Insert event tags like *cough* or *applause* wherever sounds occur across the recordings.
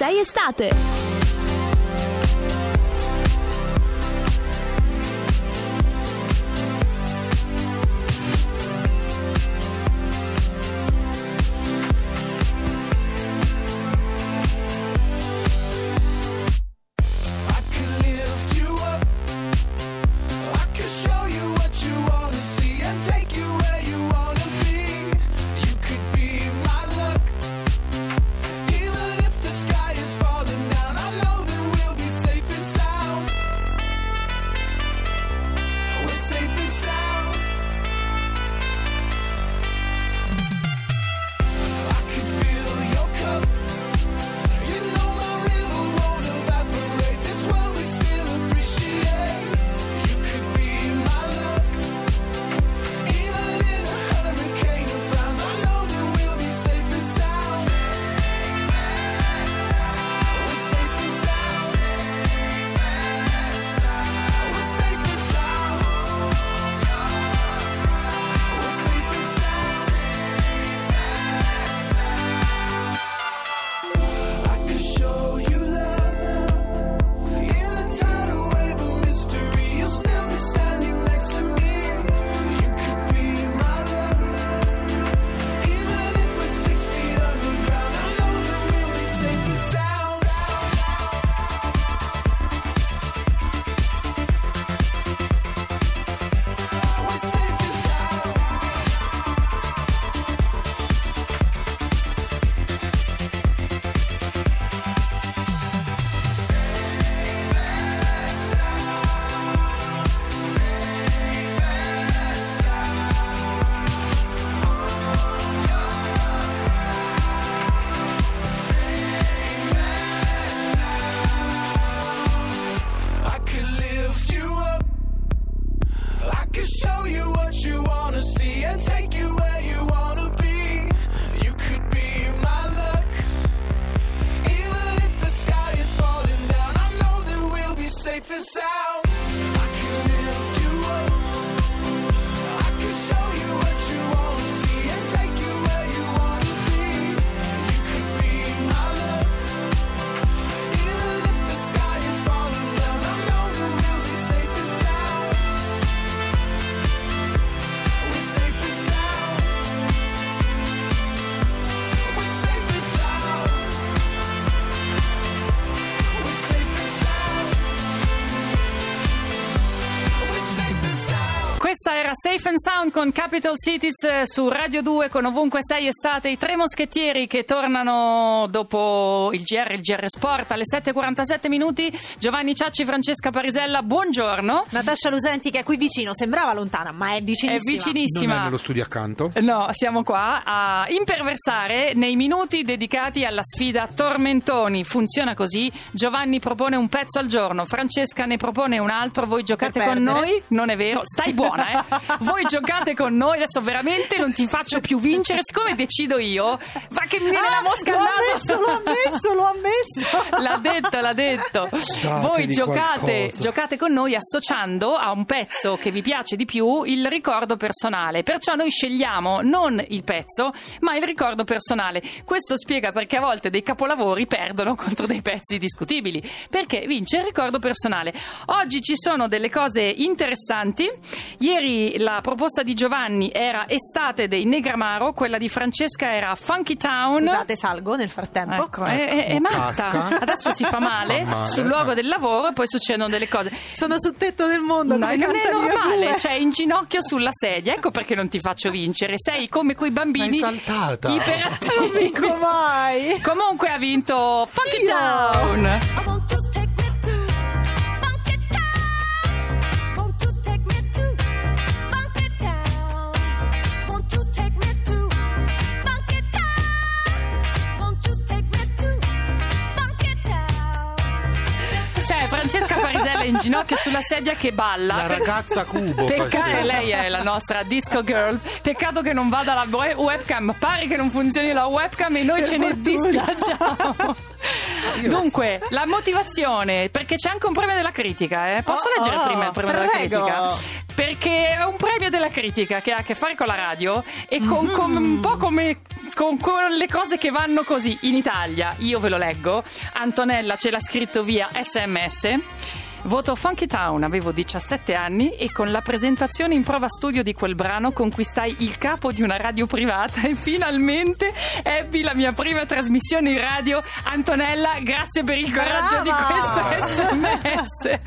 6 estate. Questa era Safe and Sound con Capital Cities eh, su Radio 2 con ovunque sei estate. I tre moschettieri che tornano dopo il GR, il GR Sport alle 7.47 minuti. Giovanni Ciacci, Francesca Parisella, buongiorno. Natascia Lusenti che è qui vicino, sembrava lontana, ma è vicinissima. È vicinissima. Non è nello studio accanto? No, siamo qua a imperversare nei minuti dedicati alla sfida Tormentoni. Funziona così: Giovanni propone un pezzo al giorno, Francesca ne propone un altro. Voi giocate con noi? Non è vero, stai buona, eh? *laughs* Voi giocate con noi. Adesso veramente non ti faccio più vincere. Siccome decido io, va che mi viene la mosca al naso. ammesso, l'ho ammesso, l'ho ammesso. *laughs* L'ha detto, l'ha detto. Voi Dategli giocate, qualcosa. giocate con noi associando a un pezzo che vi piace di più il ricordo personale. Perciò noi scegliamo non il pezzo, ma il ricordo personale. Questo spiega perché a volte dei capolavori perdono contro dei pezzi discutibili. Perché vince il ricordo personale. Oggi ci sono delle cose interessanti. Ieri la proposta di Giovanni era Estate dei Negramaro, quella di Francesca era Funky Town. Scusate, salgo nel frattempo. Ecco, è, è- è matta. Adesso si fa male, Fa male. sul luogo del lavoro e poi succedono delle cose. Sono sul tetto del mondo. No, non è normale, cioè in ginocchio sulla sedia. Ecco perché non ti faccio vincere. Sei come quei bambini Ma saltata. Non iperattivi. vinco mai. Comunque ha vinto Funky Io. Town. Parisella in ginocchio sulla sedia che balla. La ragazza cubo. Peccato, lei è la nostra disco girl. Peccato che non vada la we- webcam. Pare che non funzioni la webcam e noi Per ce ne fortuna. dispiacciamo. *laughs* Io lo Dunque, la motivazione, perché c'è anche un premio della critica, eh? Posso Oh, leggere oh, prima il premio della prego. critica? Perché è un premio della critica che ha a che fare con la radio e con, Mm-hmm. con- un po' come con, con le cose che vanno così. In Italia, io ve lo leggo, Antonella ce l'ha scritto via sms. Voto Funky Town, avevo 17 anni e con la presentazione in prova studio di quel brano conquistai il capo di una radio privata e finalmente ebbi la mia prima trasmissione in radio. Antonella, grazie per il coraggio di Brava! questo sms.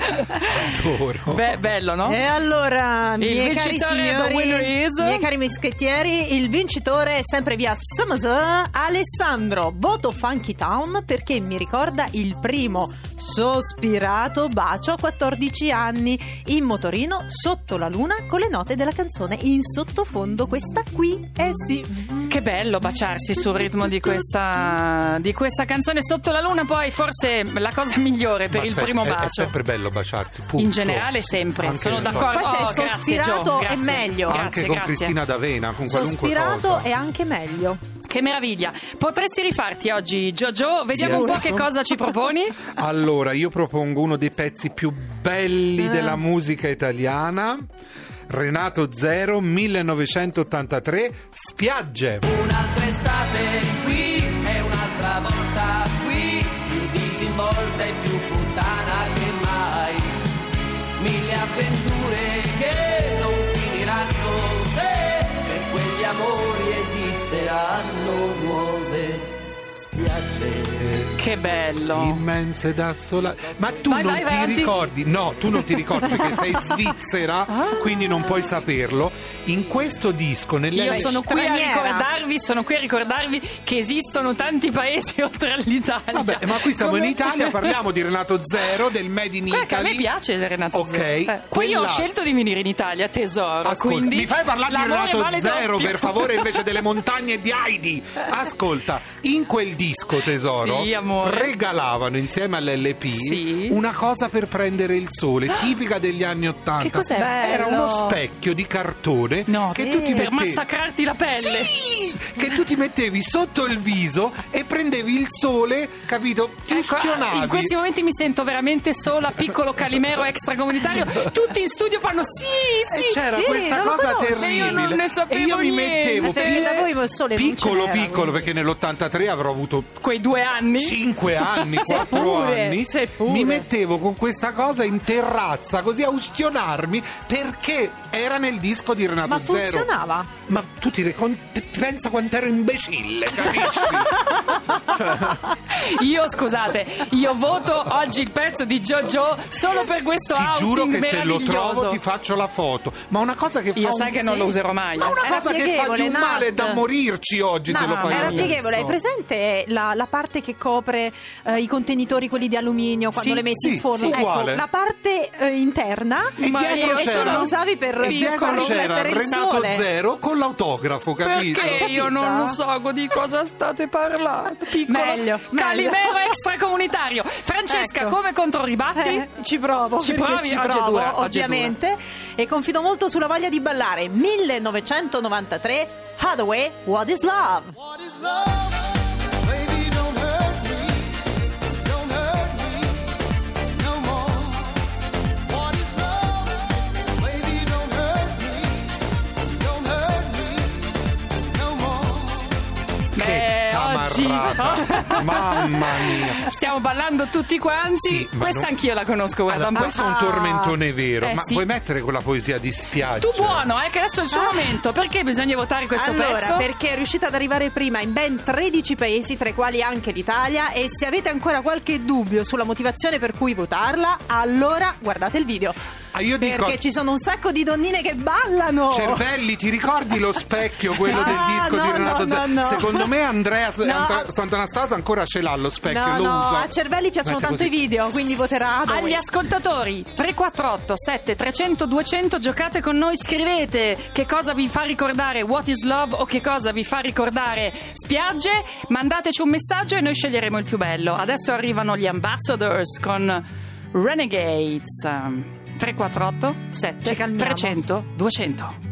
adoro. Beh, bello, no? E allora, Il miei cari signori, miei cari mischettieri, il vincitore è sempre via SMS, Alessandro. Voto Funky Town perché mi ricorda il primo sospirato bacio a 14 anni in motorino sotto la luna con le note della canzone in sottofondo. Questa qui, eh sì. Che bello baciarsi sul ritmo di questa, di questa canzone sotto la luna, poi forse la cosa migliore per Ma il sai, primo è- È bacio. sempre bello baciarsi. punto. In generale sempre, Anche- sono d'accordo. Poi se è Oh, grazie, sospirato Gio, è grazie. meglio. Grazie, Anche con grazie. Cristina D'Avena, con qualunque Sospirato cosa. è anche meglio. Che meraviglia. Potresti rifarti oggi, Giorgio? Vediamo un po' che cosa ci proponi. *laughs* Allora, io propongo uno dei pezzi più belli Ah. della musica italiana. Renato Zero, 1983, Spiagge. Un'altra estate qui e un'altra volta Che bello. Immense da sola. Ma tu Vai, non vai, ti vai avanti. ricordi? No, tu non ti ricordi perché sei *laughs* svizzera, Ah. quindi non puoi saperlo. In questo disco, nelle Io sono qui a ricordarvi, sono qui a ricordarvi che esistono tanti paesi *laughs* oltre all'Italia. Vabbè, ma qui siamo in Come- Italia, *laughs* parliamo di Renato Zero, del Made in Guarda che a me Italy. piace Renato Ok, Zero. Eh, Poi io ho quella- scelto di venire in Italia, tesoro. Ascolta, quindi mi fai parlare di Renato vale Zero doppio. per favore invece delle montagne di Heidi Ascolta, in quel disco tesoro Sì, amore. Regalavano insieme all'LP Sì. una cosa per prendere il sole *gasps* tipica degli anni Ottanta Che cos'è? Era Bello. uno specchio di cartone No, che sì, tu ti per mettevi massacrarti la pelle. Sì, che tu ti mettevi sotto il viso e prendevi il sole, capito? Ti Ecco, in questi momenti mi sento veramente sola, piccolo calimero extracomunitario. *laughs* Tutti in studio fanno sì, sì. E c'era sì, questa cosa terribile. Io non ne sapevo e io mi niente. mettevo Perché da voi il sole non piccolo piccolo quindi. perché nell'83 avrò avuto Quei due anni. 5 *laughs* anni, Sei 4 pure, anni, mi mettevo con questa cosa in terrazza così a ustionarmi perché era nel disco di Renato Ma Zero. funzionava? Ma tu ti, recon- ti pensa quanto ero imbecille, capisci? *laughs* Io scusate, io voto oggi il pezzo di JoJo solo per questo ti outing giuro che se lo trovo ti faccio la foto. Ma una cosa che fa Io un- sai che non lo userò mai. Ma una Era cosa che fa di un male Nat. da morirci oggi se lo No, fai era pieghevole, hai presente la, la parte che copre eh, i contenitori, quelli di alluminio, quando Sì, le metti sì, in forno? sì. Ecco, la parte eh, interna E Ma dietro e c'era, la usavi per, e c'era mettere il Renato sole. Zero con l'autografo, capito? Perché io non lo so di cosa state parlando. Piccolo Meglio, meglio. Calimero extracomunitario. Francesca, Ecco. come controribatti? Eh, ci provo, Ci provi? ci Oggi provo, dura, oggi ovviamente. E confido molto sulla voglia di ballare. 1993, Hathaway, What is Love? What is love? Mamma mia. Stiamo ballando tutti quanti. Sì, Questa non- anch'io la conosco, guarda Allora, un po'. questo è un tormentone vero, Eh, ma sì. vuoi mettere quella poesia di spiaggia? Tu buono, eh, che adesso è il suo momento. Perché bisogna votare questo allora, pezzo? perché è riuscita ad arrivare prima in ben 13 paesi, tra i quali anche l'Italia. E se avete ancora qualche dubbio sulla motivazione per cui votarla, allora guardate il video. Ah, io dico- Perché ci sono un sacco di donnine che ballano. Cervelli, ti ricordi lo specchio, quello *laughs* Ah, del disco no, di Renato no, Zero? no, no. Secondo me Andrea No. Ant- Sant'Anastasia ancora ce l'ha lo specchio, No, lo no, usa. A Cervelli piacciono tanto così. i video, quindi voterà. Agli ascoltatori 348 7 300 200 giocate con noi, scrivete che cosa vi fa ricordare What is Love o che cosa vi fa ricordare spiagge, mandateci un messaggio e noi sceglieremo il più bello. Adesso arrivano gli Ambassadors con Renegades. 348 Ci 7 calmiamo. 300 200.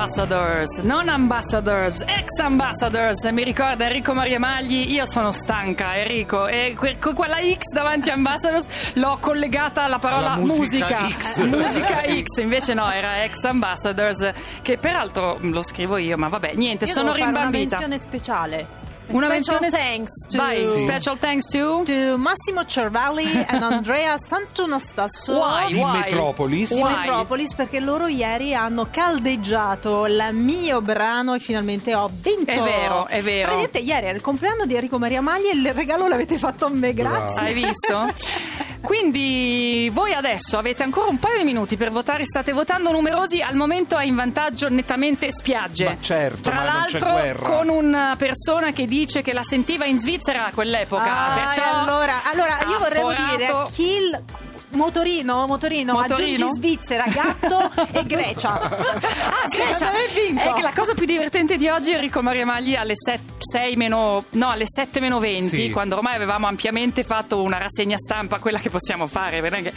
ambassadors, non ambassadors, ex ambassadors. Mi ricorda Enrico Maria Magli, io sono stanca Enrico e que- que- quella X davanti a ambassadors l'ho collegata alla parola Alla musica X. Eh, musica X, invece no, era ex ambassadors che peraltro lo scrivo io, ma vabbè, niente, Io sono devo fare una rimbambita. menzione speciale. Una Special menzione thanks to, Vai, Sì. special thanks to to Massimo Cervalli *laughs* and Andrea Santonastasso Why? Di Why? Metropolis. di Why? Metropolis perché loro ieri hanno caldeggiato il mio brano e finalmente ho vinto. È vero, è vero. Praticamente ieri era il compleanno di Enrico Maria Magli e il regalo l'avete fatto a me, grazie. Hai visto? *laughs* Quindi voi adesso avete ancora un paio di minuti per votare, state votando numerosi, al momento è in vantaggio nettamente spiagge. Ma certo, Tra ma non c'è l'altro guerra. con una persona che dice che la sentiva in Svizzera a quell'epoca, Ah, perciò allora, allora io vorrei dire chi il motorino, motorino, Motorino? aggiungi Svizzera, gatto e Grecia. *laughs* Ah, Grecia! Secondo me vinco. È che la cosa più divertente di oggi è Enrico Maria Magli alle 6 meno no, alle 7 meno 20, Sì. quando ormai avevamo ampiamente fatto una rassegna stampa, quella che possiamo fare, che,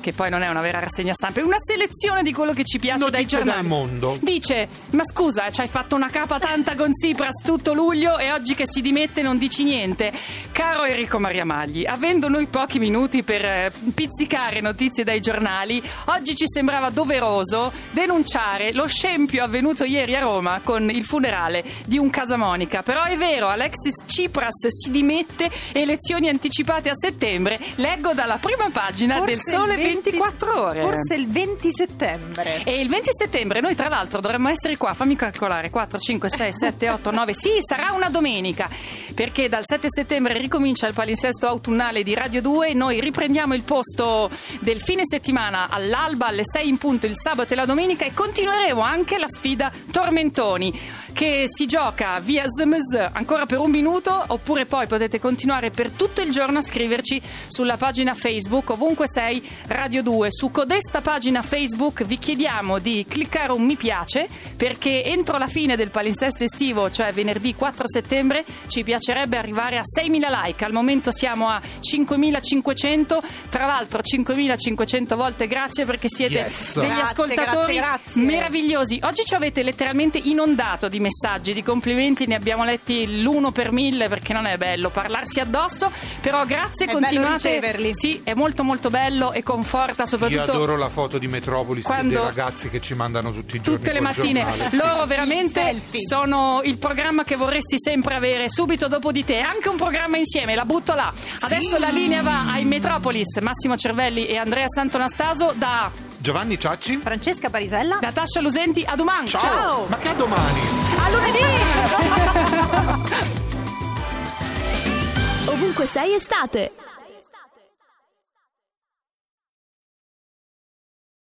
che poi non è una vera rassegna stampa, è una selezione di quello che ci piace dai Notizie giornali. dal mondo. Dice: Ma scusa, ci hai fatto una capa tanta con Tsipras tutto luglio e oggi che si dimette non dici niente. Caro Enrico Maria Magli, avendo noi pochi minuti per eh, pizzicare notizie dai giornali, oggi ci sembrava doveroso denunciare lo scempio avvenuto ieri a Roma con il funerale di un Casamonica. Però è vero, Alexis Tsipras si dimette, elezioni anticipate a settembre. Leggo dalla prima pagina del Forse Sole il 20 24 ore. Forse il 20 settembre. E il 20 settembre noi tra l'altro dovremmo essere qua, fammi calcolare, 4, 5, 6, 7, 8, 9, sì, sarà una domenica, perché dal 7 settembre ricomincia il palinsesto autunnale di Radio 2, noi riprendiamo il posto del fine settimana all'alba alle 6 in punto il sabato e la domenica e continueremo anche la sfida Tormentoni che si gioca via SMS ancora per un minuto oppure poi potete continuare per tutto il giorno a scriverci sulla pagina Facebook ovunque sei Radio 2. Su codesta pagina Facebook vi chiediamo di cliccare un mi piace perché entro la fine del palinsesto estivo, cioè venerdì 4 settembre, ci piacerebbe arrivare a 6.000 like. Al momento siamo a 5.500, tra l'altro 5.500 volte grazie perché siete Yes. degli Grazie, ascoltatori grazie, grazie. meravigliosi. Oggi ci avete letteralmente inondato di messaggi, di complimenti, ne abbiamo letti l'uno per mille perché non è bello parlarsi addosso, però grazie, È continuate. bello riceverli. Sì, è molto molto bello e conforta Io soprattutto adoro la foto di Metropolis e Quando- dei ragazzi che ci mandano tutti i giorni tutte le mattine. giornale, sì. Loro veramente selfie. sono il programma che vorresti sempre avere subito dopo di te. Anche un programma insieme, la butto là. Adesso la linea va ai Metropolis, Massimo Cervelli e Andrea Santonastaso da Giovanni Ciacci? Francesca Parisella. Natascia Lusenti a domani. Ciao! Ma che a domani? A lunedì! *laughs* *laughs* Ovunque sei estate.